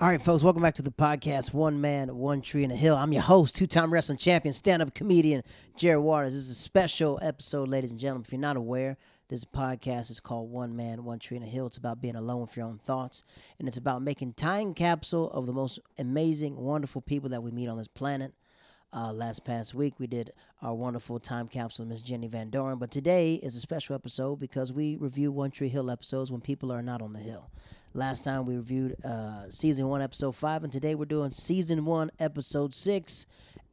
All right, folks, welcome back to the podcast, One Man, One Tree and a Hill. I'm your host, two time wrestling champion, stand up comedian, Jared Waters. This is a special episode, ladies and gentlemen. If you're not aware, this podcast is called One Man, One Tree and a Hill. It's about being alone with your own thoughts, and it's about making time capsule of the most amazing, wonderful people that we meet on this planet. Uh, last past week, we did our wonderful time capsule, Miss Jenny Van Doren. But today is a special episode because we review One Tree Hill episodes when people are not on the hill. Last time we reviewed uh, season one, episode five, and today we're doing season one, episode six.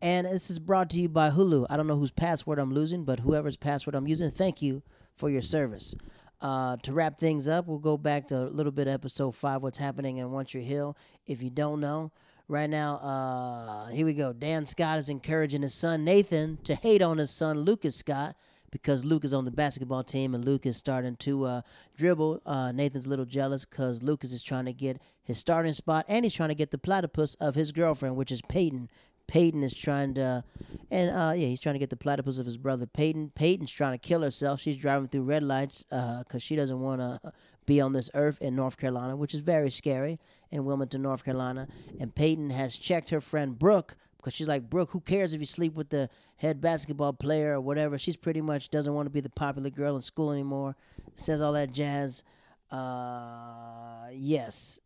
And this is brought to you by Hulu. I don't know whose password I'm losing, but whoever's password I'm using, thank you for your service. Uh, to wrap things up, we'll go back to a little bit of episode five, what's happening in One Tree Hill. If you don't know, right now, uh, here we go. Dan Scott is encouraging his son Nathan to hate on his son Lucas Scott because Luke is on the basketball team and Luke is starting to uh, dribble. Uh, Nathan's a little jealous because Lucas is trying to get his starting spot and he's trying to get the platypus of his girlfriend, which is Peyton. Peyton is trying to, and uh, yeah, he's trying to get the platypus of his brother Peyton. Peyton's trying to kill herself. She's driving through red lights because uh, she doesn't want to be on this earth in North Carolina, which is very scary in Wilmington, North Carolina. And Peyton has checked her friend Brooke because she's like, Brooke, who cares if you sleep with the head basketball player or whatever? She's pretty much doesn't want to be the popular girl in school anymore. Says all that jazz. Uh, yes.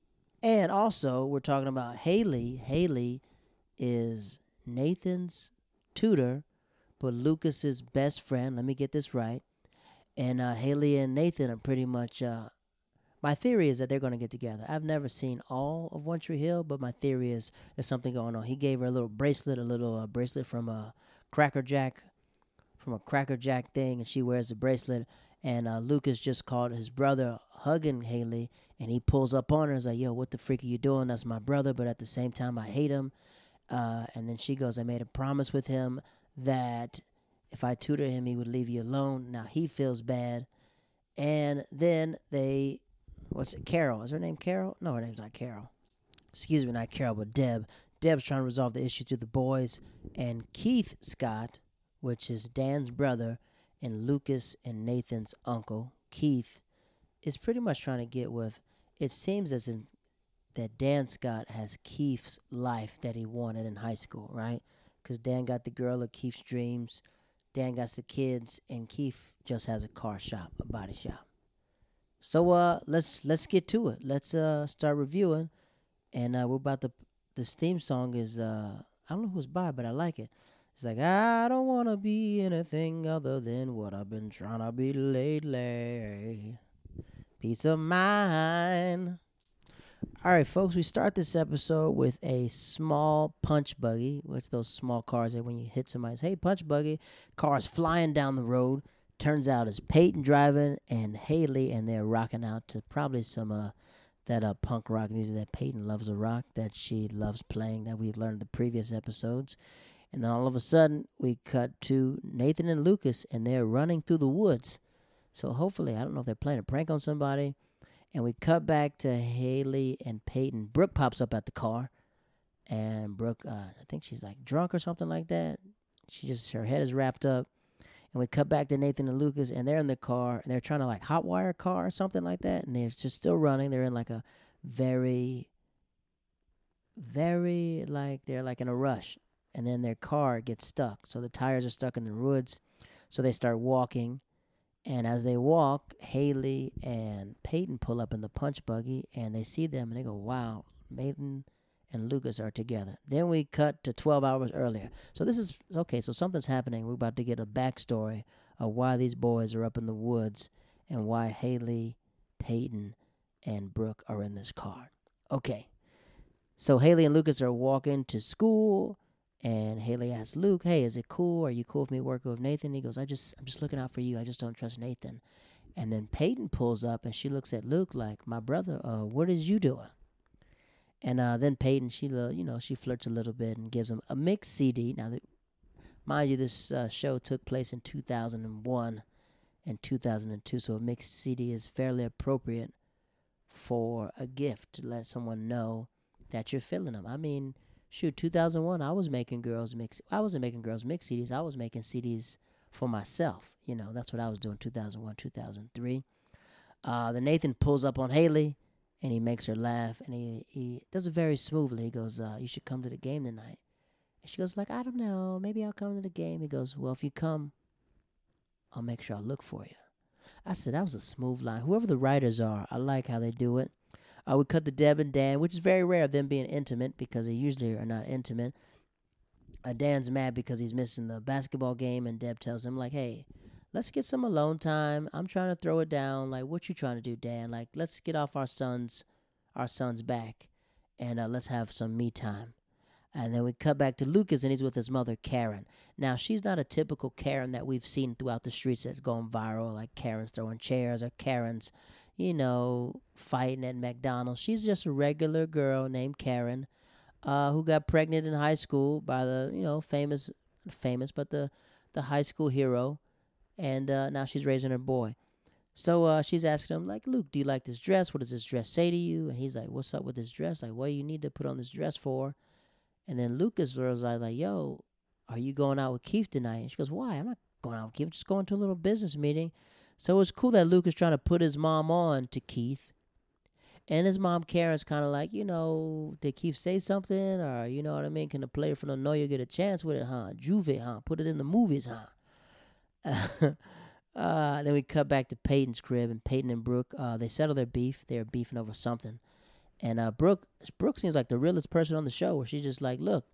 And also, we're talking about Haley. Haley is Nathan's tutor, but Lucas's best friend. Let me get this right. And uh, Haley and Nathan are pretty much uh, my theory is that they're going to get together. I've never seen all of One Tree Hill, but my theory is there's something going on. He gave her a little bracelet, a little uh, bracelet from a Cracker Jack, from a Cracker Jack thing, and she wears the bracelet. And uh, Lucas just called his brother hugging Haley, and he pulls up on her and is like, "Yo, what the freak are you doing? That's my brother, but at the same time, I hate him." Uh, and then she goes, "I made a promise with him that if I tutor him, he would leave you alone." Now he feels bad, and then they what's it? Carol. Is her name Carol? No, her name's not Carol. Excuse me, not Carol, but Deb. Deb's trying to resolve the issue through the boys. And Keith Scott, which is Dan's brother and Lucas and Nathan's uncle, Keith, is pretty much trying to get with. It seems as in that Dan Scott has Keith's life that he wanted in high school, right? Because Dan got the girl of Keith's dreams, Dan got the kids, and Keith just has a car shop, a body shop. So uh, let's let's get to it. Let's uh start reviewing, and uh, we're about to. This theme song is uh I don't know who's by, but I like it. It's like I don't wanna be anything other than what I've been trying to be lately. Peace of mind. All right, folks, we start this episode with a small punch buggy. What's those small cars that when you hit somebody's, hey, punch buggy, cars flying down the road turns out it's Peyton driving and Haley, and they're rocking out to probably some uh that uh punk rock music that Peyton loves to rock, that she loves playing, that we've learned in the previous episodes. And then all of a sudden, we cut to Nathan and Lucas, and they're running through the woods. So hopefully, I don't know if they're playing a prank on somebody. And we cut back to Haley and Peyton. Brooke pops up at the car, and Brooke, uh, I think she's like drunk or something like that. She just her head is wrapped up and we cut back to Nathan and Lucas, and they're in the car, and they're trying to like hotwire a car or something like that, and they're just still running. They're in like a very, very like they're like in a rush, and then their car gets stuck, so the tires are stuck in the woods, so they start walking, and as they walk, Haley and Peyton pull up in the punch buggy, and they see them, and they go, "Wow, Nathan." And Lucas are together. Then we cut to 12 hours earlier. So this is okay. So something's happening. We're about to get a backstory of why these boys are up in the woods and why Haley, Peyton, and Brooke are in this car. Okay. So Haley and Lucas are walking to school, and Haley asks Luke, "Hey, is it cool? Are you cool with me working with Nathan?" He goes, "I just, I'm just looking out for you. I just don't trust Nathan." And then Peyton pulls up, and she looks at Luke like, "My brother, uh, what is you doing?" And uh, then Peyton, she you know she flirts a little bit and gives him a mixed CD. Now, mind you, this uh, show took place in 2001 and 2002, so a mixed CD is fairly appropriate for a gift to let someone know that you're feeling them. I mean, shoot, 2001, I was making girls mix. I wasn't making girls mix CDs. I was making CDs for myself. You know, that's what I was doing. 2001, 2003. Uh, the Nathan pulls up on Haley and he makes her laugh, and he he does it very smoothly. He goes, uh, "You should come to the game tonight." And she goes, "Like I don't know, maybe I'll come to the game." He goes, "Well, if you come, I'll make sure I look for you." I said that was a smooth line. Whoever the writers are, I like how they do it. I would cut the Deb and Dan, which is very rare of them being intimate because they usually are not intimate. Uh, Dan's mad because he's missing the basketball game, and Deb tells him like, "Hey, let's get some alone time. I'm trying to throw it down. Like, what you trying to do, Dan? Like, let's get off our sons, our sons back, and uh, let's have some me time." And then we cut back to Lucas, and he's with his mother, Karen. Now, she's not a typical Karen that we've seen throughout the streets that's going viral, like Karen's throwing chairs or Karen's, you know, fighting at McDonald's. She's just a regular girl named Karen uh, who got pregnant in high school by the, you know, famous, famous, but the, the high school hero. And uh, now she's raising her boy. So uh, she's asking him, like, Luke, do you like this dress? What does this dress say to you? And he's like, what's up with this dress? Like, what do you need to put on this dress for? And then Lucas was like, yo, are you going out with Keith tonight? And she goes, why? I'm not going out with Keith. I'm just going to a little business meeting. So it's cool that Lucas trying to put his mom on to Keith. And his mom, Karen's kind of like, you know, did Keith say something? Or, you know what I mean? Can the player from the Noya get a chance with it, huh? Juve, huh? Put it in the movies, huh? uh, then we cut back to Peyton's crib, and Peyton and Brooke, uh, they settle their beef. They're beefing over something. And uh, Brooke, Brooke seems like the realest person on the show, where she's just like, "Look,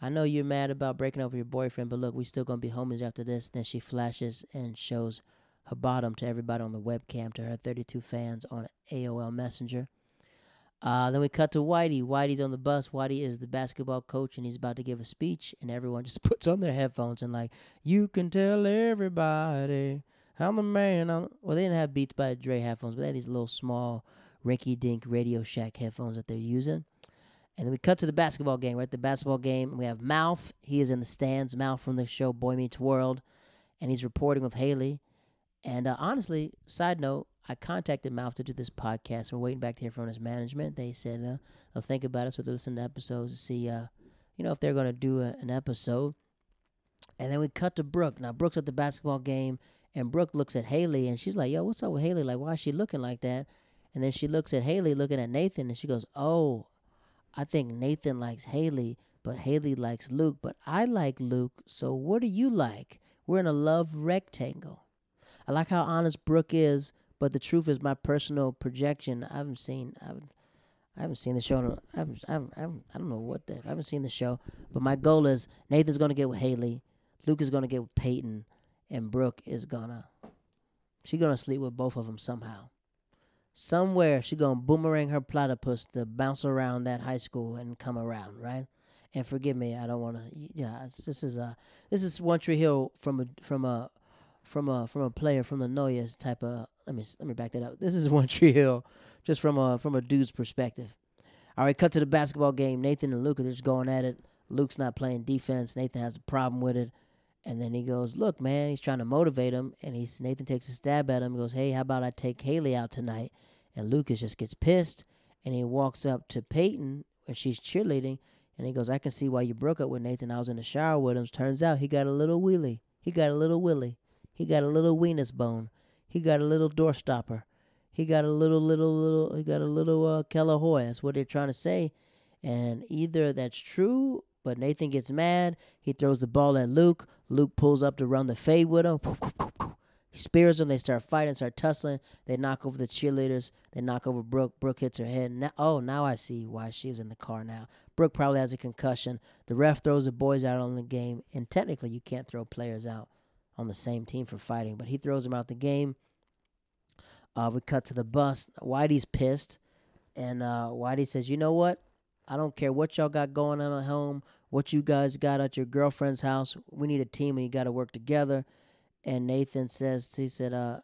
I know you're mad about breaking up with your boyfriend, but look, we still gonna be homies after this." Then she flashes and shows her bottom to everybody on the webcam, to her 32 fans on AOL Messenger. Uh, then we cut to Whitey. Whitey's on the bus. Whitey is the basketball coach, and he's about to give a speech, and everyone just puts on their headphones and like, "You can tell everybody I'm the man." I'm... Well, they didn't have Beats by Dre headphones, but they had these little small rinky dink Radio Shack headphones that they're using. And then we cut to the basketball game. We're at the basketball game. We have Mouth. He is in the stands. Mouth from the show Boy Meets World. And he's reporting with Haley. And uh, honestly, side note, I contacted Mouth to do this podcast. We're waiting back to hear from his management. They said uh, they'll think about it, so they'll listen to episodes to see, uh, you know, if they're going to do a, an episode. And then we cut to Brooke. Now, Brooke's at the basketball game, and Brooke looks at Haley, and she's like, yo, what's up with Haley? Like, why is she looking like that? And then she looks at Haley, looking at Nathan and she goes, Oh, I think Nathan likes Haley, but Haley likes Luke, but I like Luke. So what do you like? We're in a love rectangle. I like how honest Brooke is, but the truth is my personal projection. I haven't seen I haven't, I haven't seen the show. I haven't, I haven't, I haven't I don't know what the I haven't seen the show. But my goal is Nathan's gonna get with Haley, Luke is gonna get with Peyton, and Brooke is gonna she's gonna sleep with both of them somehow somewhere she gonna boomerang her platypus to bounce around that high school and come around, right? And forgive me, I don't want to. Yeah, this is a this is One Tree Hill from a from a from a from a player from the Noyas type of. Let me let me back that up. This is One Tree Hill, just from a from a dude's perspective. All right, cut to the basketball game. Nathan and Luke are just going at it. Luke's not playing defense. Nathan has a problem with it. And then he goes, "Look, man." He's trying to motivate him, and he's Nathan takes a stab at him. He goes, "Hey, how about I take Haley out tonight?" And Lucas just gets pissed, and he walks up to Peyton, and she's cheerleading, and he goes, "I can see why you broke up with Nathan. I was in the shower with him. Turns out he got a little wheelie. He got a little willy. He got a little weenus bone. He got a little door stopper. He got a little, little, little. He got a little uh, Kellahoy. That's what they're trying to say." And either that's true but Nathan gets mad. He throws the ball at Luke. Luke pulls up to run the fade with him. He spears them. They start fighting, start tussling. They knock over the cheerleaders. They knock over Brooke. Brooke hits her head. Now, oh, now I see why she's in the car now. Brooke probably has a concussion. The ref throws the boys out on the game. And technically, you can't throw players out on the same team for fighting, but he throws him out the game. Uh, we cut to the bus. Whitey's pissed. And uh, Whitey says, You know what? I don't care what y'all got going on at home, what you guys got at your girlfriend's house. We need a team and you got to work together. And Nathan says, he said, uh,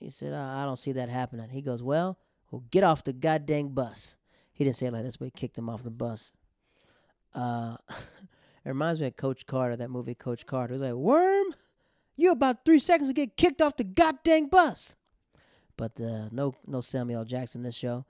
he said, uh, I don't see that happening. He goes, well, well, get off the goddamn bus. He didn't say it like this, but he kicked him off the bus. Uh, it reminds me of Coach Carter, that movie Coach Carter. He was like, Worm, you about three seconds to get kicked off the goddamn bus. But uh, no, no Samuel Jackson this show.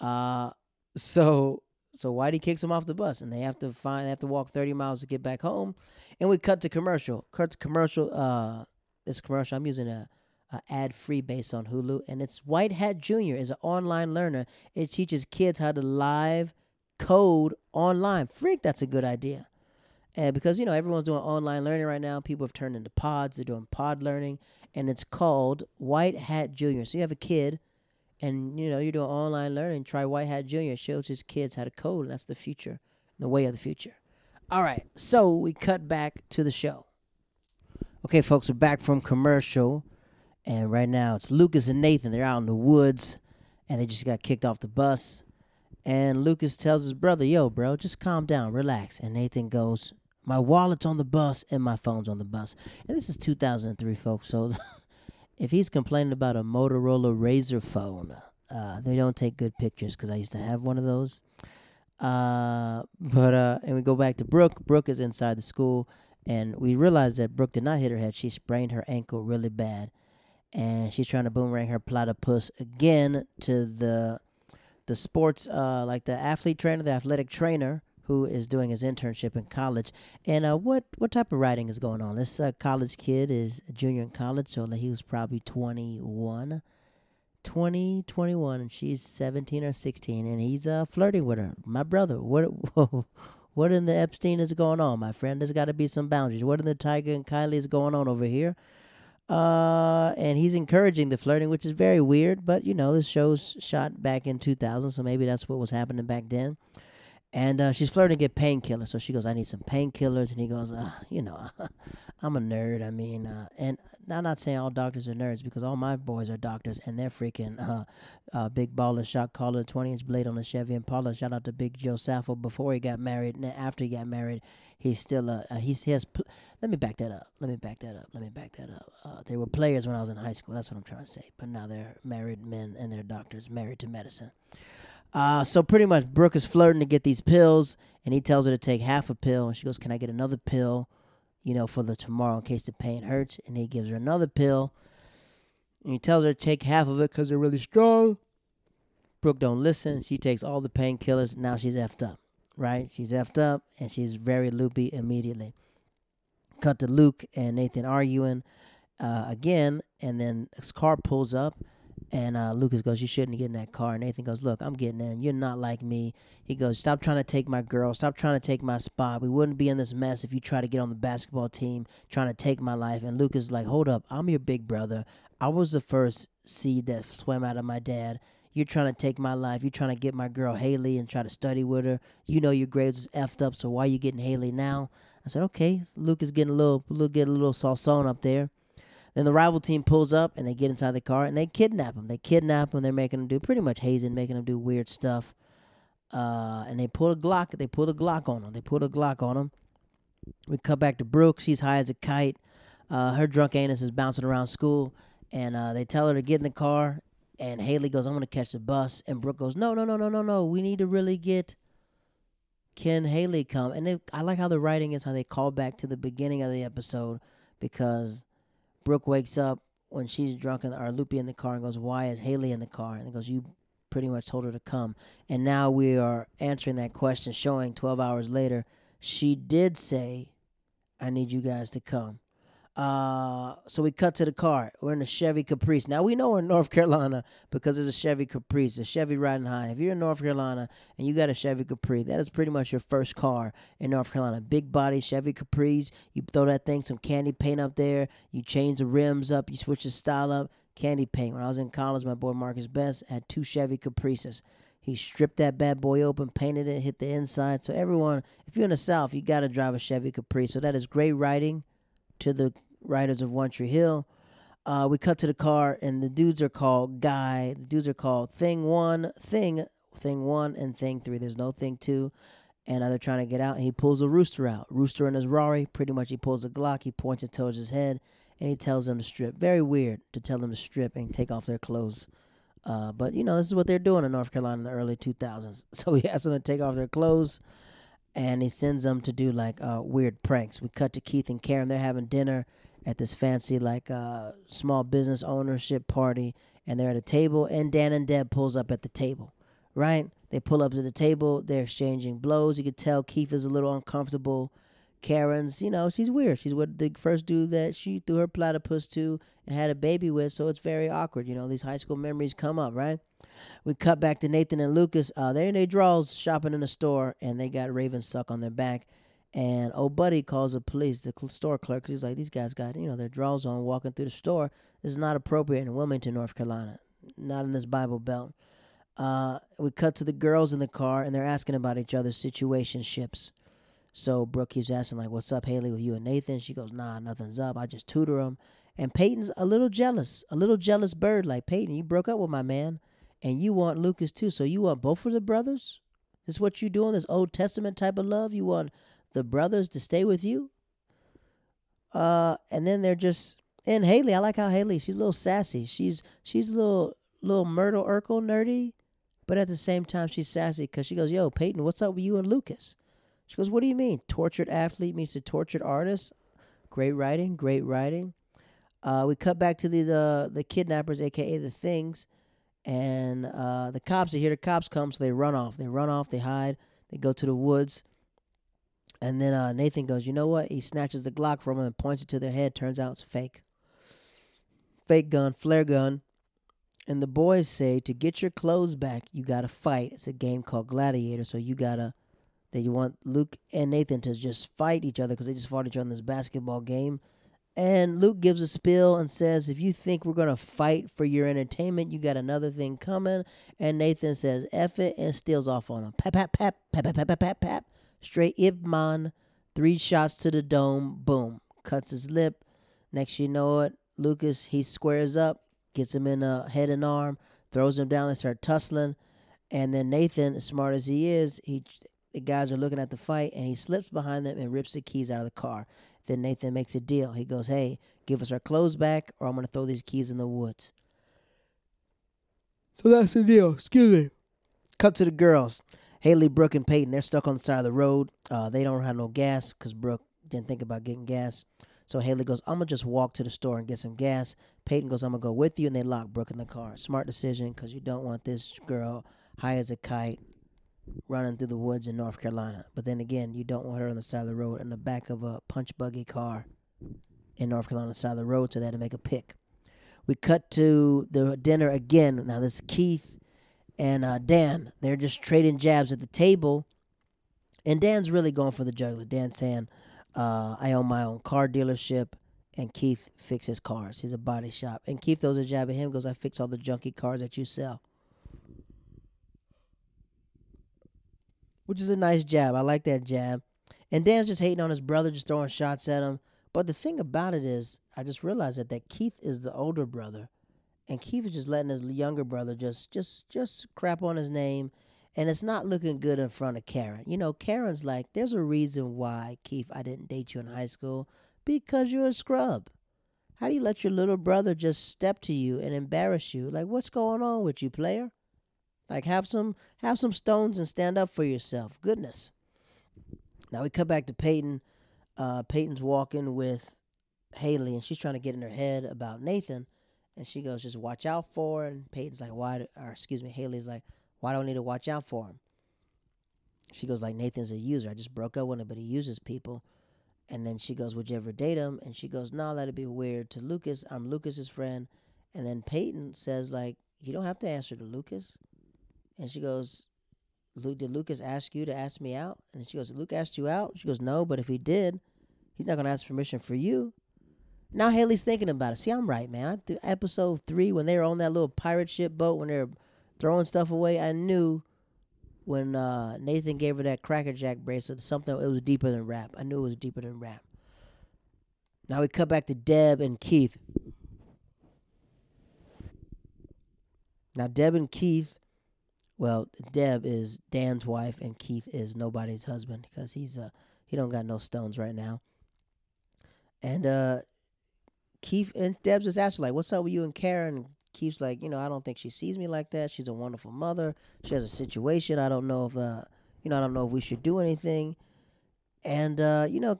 Uh, so so Whitey kicks him off the bus, and they have to find they have to walk thirty miles to get back home. And we cut to commercial. Cut to commercial. Uh, this commercial. I'm using a, uh, ad free based on Hulu, and it's White Hat Junior is an online learner. It teaches kids how to live code online. Freak, that's a good idea. And because you know everyone's doing online learning right now, people have turned into pods. They're doing pod learning, and it's called White Hat Junior. So you have a kid, and you know you're doing online learning. Try White Hat Junior. Shows his kids how to code. That's the future, the way of the future. All right, so we cut back to the show. Okay, folks, we're back from commercial, and right now it's Lucas and Nathan. They're out in the woods, and they just got kicked off the bus. And Lucas tells his brother, "Yo, bro, just calm down, relax." And Nathan goes, "My wallet's on the bus and my phone's on the bus." And this is 2003, folks. So if he's complaining about a Motorola Razr phone, uh, they don't take good pictures because I used to have one of those. Uh, but uh, and we go back to Brooke. Brooke is inside the school and we realize that Brooke did not hit her head. She sprained her ankle really bad, and she's trying to boomerang her platypus again to the the sports, uh, like the athlete trainer, the athletic trainer who is doing his internship in college. And uh, what what type of writing is going on? This uh, college kid is a junior in college, so he was probably 21. 20, 21, and she's 17 or 16, and he's uh, flirting with her. My brother, what What in the Epstein is going on, my friend? There's got to be some boundaries. What in the Tyga and Kylie is going on over here? Uh, and he's encouraging the flirting, which is very weird. But you know, this show's shot back in 2000, so maybe that's what was happening back then. And uh, she's flirting to get painkillers. So she goes, I need some painkillers. And he goes, uh, you know, I'm a nerd. I mean, uh, and I'm not saying all doctors are nerds because all my boys are doctors and they're freaking uh, uh, big baller shot caller, 20 inch blade on a Chevy Impala. Shout out to Big Joe Saffo before he got married. And after he got married, he's still, uh, uh he's, he has, pl- let me back that up. Let me back that up. Let me back that up. They were players when I was in high school. That's what I'm trying to say. But now they're married men and they're doctors, married to medicine. Uh, so pretty much Brooke is flirting to get these pills, and he tells her to take half a pill, and she goes, "Can I get another pill, you know, for the tomorrow in case the pain hurts?" And he gives her another pill, and he tells her to take half of it because they're really strong. Brooke don't listen. She takes all the painkillers. Now she's effed up, right? She's effed up, and she's very loopy immediately. Cut to Luke and Nathan arguing uh, again, and then his car pulls up and uh, Lucas goes, You shouldn't get in that car. And Nathan goes, Look, I'm getting in. You're not like me. He goes, Stop trying to take my girl. Stop trying to take my spot. We wouldn't be in this mess if you try to get on the basketball team trying to take my life. And Lucas is like, Hold up. I'm your big brother. I was the first seed that swam out of my dad. You're trying to take my life. You're trying to get my girl Haley and try to study with her. You know your grades is effed up, so why are you getting Haley now? I said, okay. Lucas getting a little, little get a little salson up there. Then the rival team pulls up and they get inside the car and they kidnap him. They kidnap him. They're making him do pretty much hazing, making him do weird stuff. Uh, and they pull a Glock. They pull a Glock on him. They pull a Glock on him. We cut back to Brooks. She's high as a kite. Uh, her drunk anus is bouncing around school, and uh, they tell her to get in the car. And Haley goes, "I'm gonna catch the bus." And Brooke goes, "No, no, no, no, no, no. We need to really get Can Haley come." And they, I like how the writing is how they call back to the beginning of the episode because Brooke wakes up when she's drunk and or Loopy in the car and goes, "Why is Haley in the car?" And he goes, "You pretty much told her to come." And now we are answering that question, showing 12 hours later, she did say, "I need you guys to come." Uh, so we cut to the car. We're in a Chevy Caprice. Now we know we're in North Carolina because there's a Chevy Caprice, a Chevy riding high. If you're in North Carolina and you got a Chevy Caprice, that is pretty much your first car in North Carolina. Big body Chevy Caprice. You throw that thing, some candy paint up there. You change the rims up. You switch the style up. Candy paint. When I was in college, my boy Marcus Best had two Chevy Caprices. He stripped that bad boy open, painted it, hit the inside. So everyone, if you're in the South, you got to drive a Chevy Caprice. So that is great riding to the writers of One Tree Hill. Uh, we cut to the car, and the dudes are called Guy. The dudes are called Thing One, Thing, Thing One, and Thing Three. There's no Thing Two. And uh, they're trying to get out, and he pulls a rooster out. Rooster in his Rari. Pretty much, he pulls a Glock. He points it towards his head, and he tells them to strip. Very weird to tell them to strip and take off their clothes. Uh, but you know, this is what they're doing in North Carolina in the early 2000s. So he asks them to take off their clothes, and he sends them to do like uh, weird pranks. We cut to Keith and Karen. They're having dinner at this fancy like uh, small business ownership party, and they're at a table, and Dan and Deb pulls up at the table, right? They pull up to the table, they're exchanging blows. You could tell Keith is a little uncomfortable. Karen's, you know, she's weird. She's with the first dude that she threw her platypus to and had a baby with, so it's very awkward. You know, these high school memories come up, right? We cut back to Nathan and Lucas. Uh, they're in their drawers shopping in the store, and they got Raven suck on their back. And old buddy calls the police, the store clerk. He's like, these guys got, you know, their drawers on walking through the store. This is not appropriate in Wilmington, North Carolina. Not in this Bible Belt. Uh, we cut to the girls in the car, and they're asking about each other's situationships. So Brooke keeps asking, like, what's up, Haley, with you and Nathan? She goes, nah, nothing's up. I just tutor him. And Peyton's a little jealous, a little jealous bird. Like, Peyton, you broke up with my man, and you want Lucas too. So you want both of the brothers? This what you doing? This Old Testament type of love? You want the brothers to stay with you? Uh, and then they're just and Haley. I like how Haley. She's a little sassy. She's she's a little little Myrtle Urkel nerdy, but at the same time she's sassy because she goes, "Yo, Peyton, what's up with you and Lucas?" She goes, What do you mean? Tortured athlete means a tortured artist? Great writing, great writing. Uh, we cut back to the, the the kidnappers, aka the things, and uh, the cops. They hear the cops come, so they run off. They run off. They hide. They go to the woods, and then uh, Nathan goes, "You know what?" He snatches the Glock from them and points it to their head. Turns out it's fake. Fake gun, flare gun. And the boys say to get your clothes back, you gotta fight. It's a game called Gladiator, so you gotta that you want Luke and Nathan to just fight each other because they just fought each other in this basketball game. And Luke gives a spill and says, If you think we're going to fight for your entertainment, you got another thing coming. And Nathan says, F it, and steals off on him. Pap, pap, pap, pap, pap, pap, pap, pap. Straight Ip Man. Three shots to the dome. Boom. Cuts his lip. Next you know it, Lucas, he squares up, gets him in a head and arm, throws him down, they start tussling. And then Nathan, as smart as he is, he the guys are looking at the fight, and he slips behind them and rips the keys out of the car. Then Nathan makes a deal. He goes, Hey, give us our clothes back, or I'm going to throw these keys in the woods. So that's the deal. Excuse me. Cut to the girls. Haley, Brooke, and Peyton, they're stuck on the side of the road. Uh, they don't have no gas because Brooke didn't think about getting gas. So Haley goes, I'm going to just walk to the store and get some gas. Peyton goes, I'm going to go with you. And they lock Brooke in the car. Smart decision because you don't want this girl high as a kite running through the woods in North Carolina. But then again, you don't want her on the side of the road in the back of a punch buggy car in North Carolina side of the road, so they had to make a pick. We cut to the dinner again. Now this Keith and uh, Dan, they're just trading jabs at the table, and Dan's really going for the juggler. Dan's saying, uh, "I own my own car dealership." And Keith fixes cars. He's a body shop. And Keith throws a jab at him, goes, I fix all the junky cars that you sell. which is a nice jab. I like that jab. And Dan's just hating on his brother, just throwing shots at him. But the thing about it is, I just realized that that Keith is the older brother, and Keith is just letting his younger brother just just just crap on his name, and it's not looking good in front of Karen. You know, Karen's like, "There's a reason why Keith I didn't date you in high school because you're a scrub. How do you let your little brother just step to you and embarrass you? Like, what's going on with you, player?" Like have some have some stones and stand up for yourself. Goodness. Now we come back to Peyton. Uh, Peyton's walking with Haley, and she's trying to get in her head about Nathan, and she goes, "Just watch out for." Her. And Peyton's like, "Why?" Or excuse me, Haley's like, "Why do I need to watch out for him?" She goes, "Like Nathan's a user. I just broke up with him, but he uses people." And then she goes, "Would you ever date him?" And she goes, "No, that'd be weird." To Lucas, I'm Lucas's friend. And then Peyton says, "Like you don't have to answer to Lucas." And she goes, did Lucas ask you to ask me out? And she goes, Luke asked you out? She goes, no, but if he did, he's not going to ask permission for you. Now Haley's thinking about it. See, I'm right, man. I, episode three, when they were on that little pirate ship boat, when they were throwing stuff away, I knew when uh, Nathan gave her that Cracker Jack bracelet, something, it was deeper than rap. I knew it was deeper than rap. Now we cut back to Deb and Keith. Now, Deb and Keith well, Deb is Dan's wife, and Keith is nobody's husband because he's uh he don't got no stones right now. And uh, Keith and Deb's just asking like, "What's up with you and Karen?" Keith's like, "You know, I don't think she sees me like that. She's a wonderful mother. She has a situation. I don't know if uh, you know, I don't know if we should do anything." And uh, you know,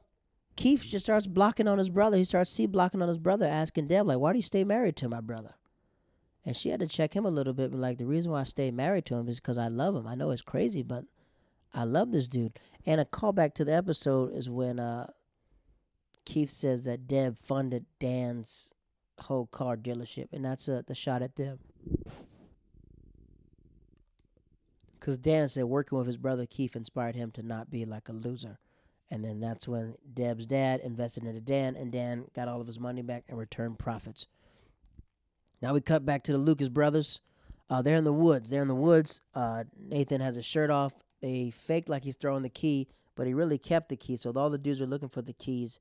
Keith just starts blocking on his brother. He starts C blocking on his brother, asking Deb like, "Why do you stay married to my brother?" And she had to check him a little bit. But like the reason why I stay married to him is because I love him. I know it's crazy, but I love this dude. And a callback to the episode is when uh, Keith says that Deb funded Dan's whole car dealership, and that's a, the shot at them. Because Dan said working with his brother Keith inspired him to not be like a loser. And then that's when Deb's dad invested into Dan, and Dan got all of his money back and returned profits. Now we cut back to the Lucas brothers. Uh, they're in the woods. They're in the woods. Uh, Nathan has his shirt off. They fake like he's throwing the key, but he really kept the key. So all the dudes are looking for the keys.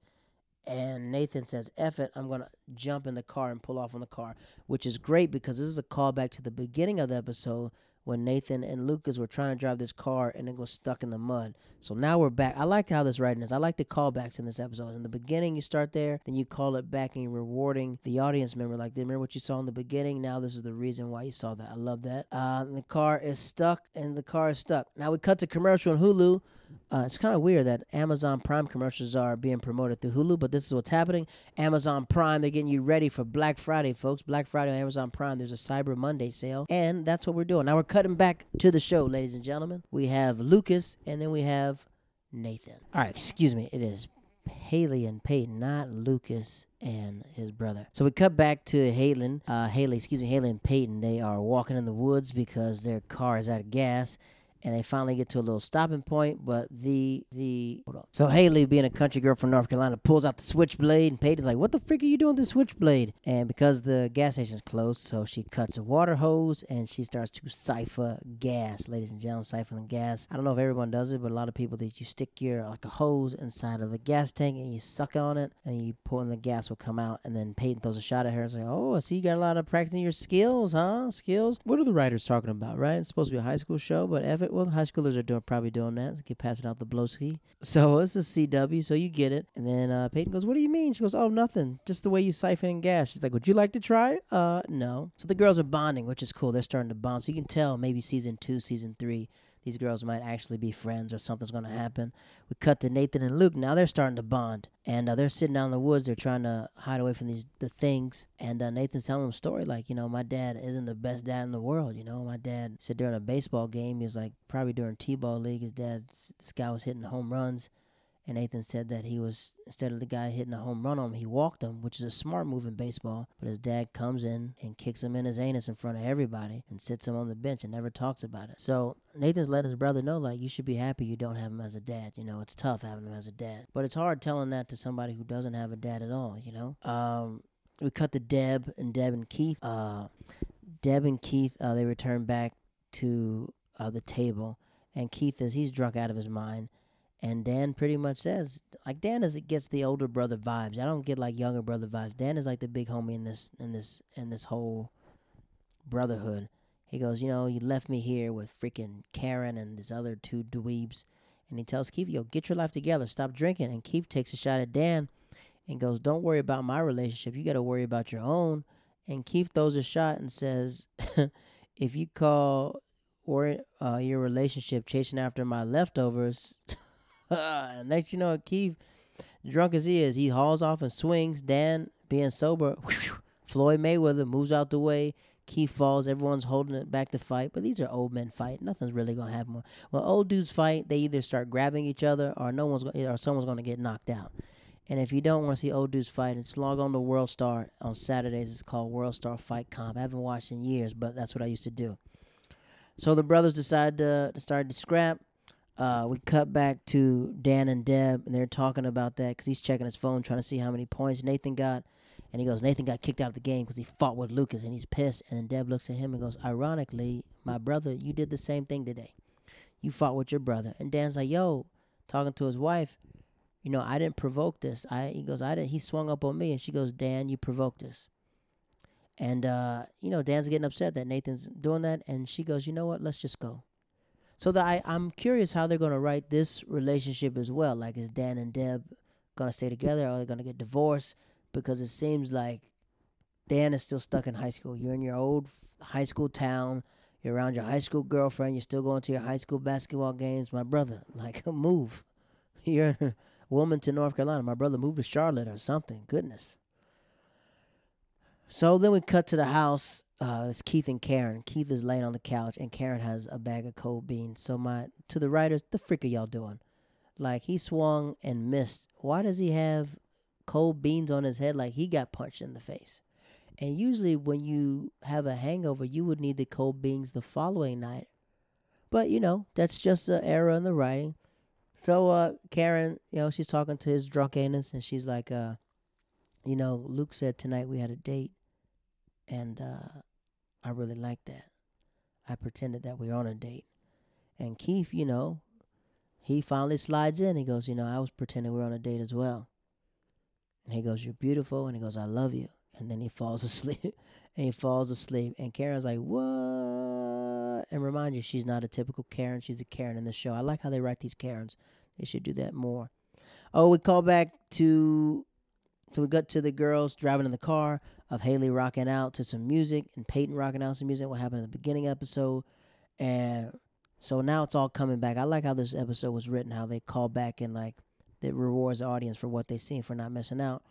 And Nathan says, F it, I'm going to jump in the car and pull off on the car, which is great because this is a callback to the beginning of the episode when Nathan and Lucas were trying to drive this car and it was stuck in the mud. So now we're back. I like how this writing is. I like the callbacks in this episode. In the beginning, you start there, then you call it back and you're rewarding the audience member. Like, they remember what you saw in the beginning. Now this is the reason why you saw that. I love that. Uh, the car is stuck and the car is stuck. Now we cut to commercial on Hulu. Uh, it's kind of weird that Amazon Prime commercials are being promoted through Hulu, but this is what's happening. Amazon Prime, they're getting you ready for Black Friday, folks. Black Friday on Amazon Prime, there's a Cyber Monday sale, and that's what we're doing. Now we're cutting back to the show, ladies and gentlemen. We have Lucas, and then we have Nathan. All right, excuse me, it is Haley and Peyton, not Lucas and his brother. So we cut back to Haley, uh, Haley, excuse me, Haley and Peyton. They are walking in the woods because their car is out of gas and they finally get to a little stopping point. But the the so Haley, being a country girl from North Carolina, pulls out the switchblade, and Peyton's like, "What the frick are you doing with the switchblade?" And because the gas station's closed, so she cuts a water hose and she starts to siphon gas, ladies and gentlemen, siphoning gas. I don't know if everyone does it, but a lot of people that you stick your like a hose inside of the gas tank and you suck on it, and you pull, and the gas will come out. And then Peyton throws a shot at her and says, "Oh, I see you got a lot of practicing your skills, huh? Skills? What are the writers talking about? Right? It's supposed to be a high school show, but F it, well, high schoolers are doing probably doing that. Keep passing out the blowski. So it's a CW, so you get it. And then uh, Peyton goes, "What do you mean?" She goes, "Oh, nothing. Just the way you siphon gas." She's like, "Would you like to try?" Uh, no. So the girls are bonding, which is cool. They're starting to bond. So you can tell maybe season two, season three these girls might actually be friends or something's going to happen. We cut to Nathan and Luke. Now they're starting to bond. And uh, they're sitting down in the woods. They're trying to hide away from these the things. And uh, Nathan's telling them a story like, you know, my dad isn't the best dad in the world. You know, my dad said during a baseball game, he was like, probably during T-ball league, his dad, this guy was hitting home runs and Nathan said that he was, instead of the guy hitting a home run on him, he walked him, which is a smart move in baseball. But his dad comes in and kicks him in his anus in front of everybody and sits him on the bench and never talks about it. So Nathan's let his brother know, like, you should be happy you don't have him as a dad. You know, it's tough having him as a dad. But it's hard telling that to somebody who doesn't have a dad at all, you know? Um, we cut to Deb and Deb and Keith. Uh, Deb and Keith, uh, they return back to uh, the table. And Keith is, he's drunk out of his mind and Dan pretty much says, like Dan is gets the older brother vibes. I don't get like younger brother vibes. Dan is like the big homie in this in this in this whole brotherhood. He goes, you know, you left me here with freaking Karen and these other two dweebs. And he tells Keith, yo, get your life together. Stop drinking. And Keith takes a shot at Dan and goes, don't worry about my relationship. You got to worry about your own. And Keith throws a shot and says, if you call or uh, your relationship chasing after my leftovers, and next you know, Keith, drunk as he is, he hauls off and swings. Dan, being sober, Floyd Mayweather moves out the way. Keith falls. Everyone's holding it back to fight. But these are old men fight. Nothing's really gonna happen. When old dudes fight, they either start grabbing each other or no one's gonna, or someone's gonna get knocked out. And if you don't want to see old dudes fight, it's log on to World Star on Saturdays. It's called World Star Fight Comp. I haven't watched in years, but that's what I used to do. So the brothers decide to, to start to scrap. Uh, we cut back to Dan and Deb, and they're talking about that because he's checking his phone, trying to see how many points Nathan got. And he goes, Nathan got kicked out of the game because he fought with Lucas, and he's pissed. And then Deb looks at him and goes, Ironically, my brother, you did the same thing today. You fought with your brother. And Dan's like, Yo, talking to his wife, you know, I didn't provoke this. I he goes, I didn't. He swung up on me, and she goes, Dan, you provoked this. And uh, you know, Dan's getting upset that Nathan's doing that, and she goes, you know what? Let's just go. So that I, I'm curious how they're gonna write this relationship as well. Like is Dan and Deb gonna stay together or are they gonna get divorced? Because it seems like Dan is still stuck in high school. You're in your old high school town. You're around your high school girlfriend. You're still going to your high school basketball games. My brother, like, move. You're a woman to North Carolina. My brother moved to Charlotte or something. Goodness. So then we cut to the house uh, it's Keith and Karen. Keith is laying on the couch, and Karen has a bag of cold beans. So my to the writers, the frick are y'all doing? Like he swung and missed. Why does he have cold beans on his head like he got punched in the face. And usually, when you have a hangover, you would need the cold beans the following night. But you know, that's just an error in the writing. So uh, Karen, you know, she's talking to his drunk anus, and she's like, uh, you know, Luke said tonight we had a date, and uh, I really liked that. I pretended that we were on a date, and Keith, you know, he finally slides in. He goes, you know, I was pretending we were on a date as well. And he goes, you're beautiful, and he goes, I love you, and then he falls asleep, and he falls asleep, and Karen's like, what? And remind you, she's not a typical Karen. She's the Karen in the show. I like how they write these Karens. They should do that more. Oh, we call back to so we got to the girls driving in the car of Haley rocking out to some music and Peyton rocking out some music. What happened in the beginning episode, and so now it's all coming back. I like how this episode was written. How they call back and like it rewards the audience for what they seen for not missing out.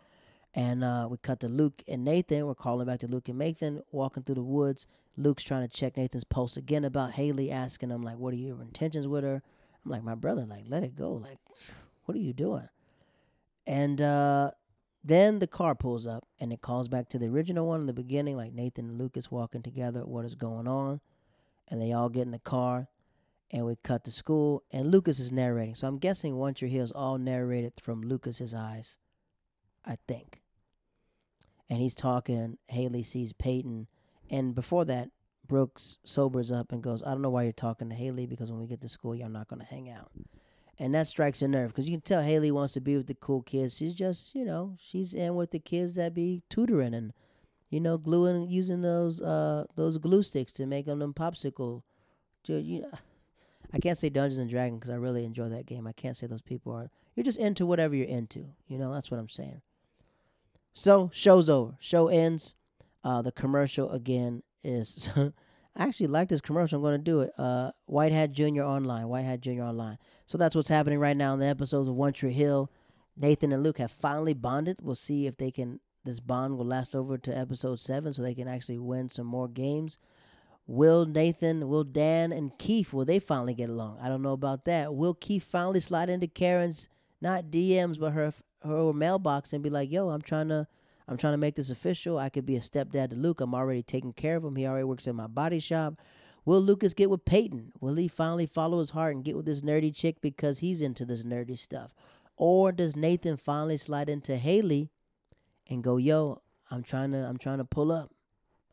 And uh, we cut to Luke and Nathan. We're calling back to Luke and Nathan walking through the woods. Luke's trying to check Nathan's pulse again about Haley, asking him like, "What are your intentions with her?" I'm like, "My brother, like, let it go. Like, what are you doing?" And uh, then the car pulls up and it calls back to the original one in the beginning, like Nathan and Lucas walking together. What is going on? And they all get in the car and we cut to school and Lucas is narrating. So I'm guessing One Tree Hill is all narrated from Lucas's eyes, I think. And he's talking. Haley sees Peyton, and before that, Brooks sobers up and goes, "I don't know why you're talking to Haley because when we get to school, you're not going to hang out." And that strikes a nerve because you can tell Haley wants to be with the cool kids. She's just, you know, she's in with the kids that be tutoring and, you know, gluing, using those uh those glue sticks to make them them popsicle. To, you know, I can't say Dungeons and Dragons because I really enjoy that game. I can't say those people are. You're just into whatever you're into. You know, that's what I'm saying. So show's over. Show ends. Uh, the commercial again is I actually like this commercial. I'm going to do it. Uh, White Hat Junior Online. White Hat Junior Online. So that's what's happening right now in the episodes of One Tree Hill. Nathan and Luke have finally bonded. We'll see if they can. This bond will last over to episode seven, so they can actually win some more games. Will Nathan, will Dan, and Keith, will they finally get along? I don't know about that. Will Keith finally slide into Karen's not DMs but her her mailbox and be like, "Yo, I'm trying to I'm trying to make this official. I could be a stepdad to Luke. I'm already taking care of him. He already works at my body shop. Will Lucas get with Peyton? Will he finally follow his heart and get with this nerdy chick because he's into this nerdy stuff? Or does Nathan finally slide into Haley and go, "Yo, I'm trying to I'm trying to pull up.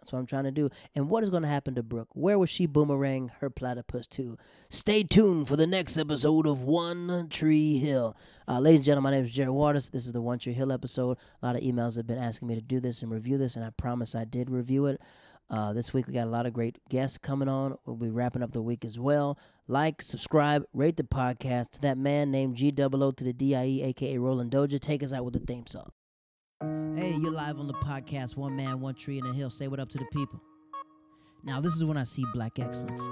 That's what I'm trying to do. And what is going to happen to Brooke? Where will she boomerang her platypus to? Stay tuned for the next episode of One Tree Hill. Uh, ladies and gentlemen, my name is Jared Waters. This is the One Tree Hill episode. A lot of emails have been asking me to do this and review this, and I promise I did review it. Uh, this week we got a lot of great guests coming on. We'll be wrapping up the week as well. Like, subscribe, rate the podcast. To that man named G O to the DIE, aka Roland Doja, take us out with the theme song. Hey, you're live on the podcast, One Man, One Tree in the Hill. Say what up to the people. Now, this is when I see black excellence.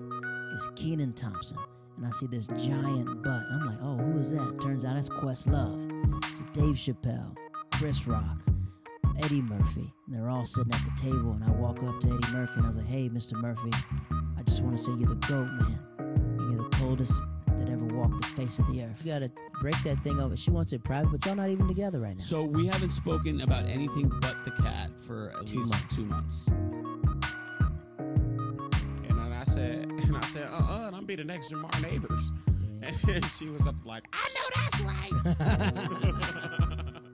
It's Kenan Thompson, and I see this giant butt. I'm like, oh, who is that? Turns out it's Questlove. It's Dave Chappelle, Chris Rock, Eddie Murphy. And they're all sitting at the table, and I walk up to Eddie Murphy, and I was like, hey, Mr. Murphy, I just want to say you're the GOAT, man. And You're the coldest that ever walked the face of the earth. You gotta break that thing over. She wants it private, but y'all not even together right now. So we haven't spoken about anything but the cat for at Two least months. two months. And then I said, and I said, uh uh, and I'm be the next Jamar Neighbors. And she was up like, I know that's right.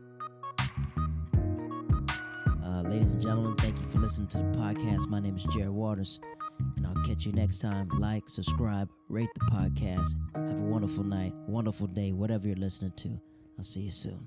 Uh, ladies and gentlemen, thank you for listening to the podcast. My name is Jared Waters, and I'll catch you next time. Like, subscribe, rate the podcast. Have a wonderful night, wonderful day, whatever you're listening to. I'll see you soon.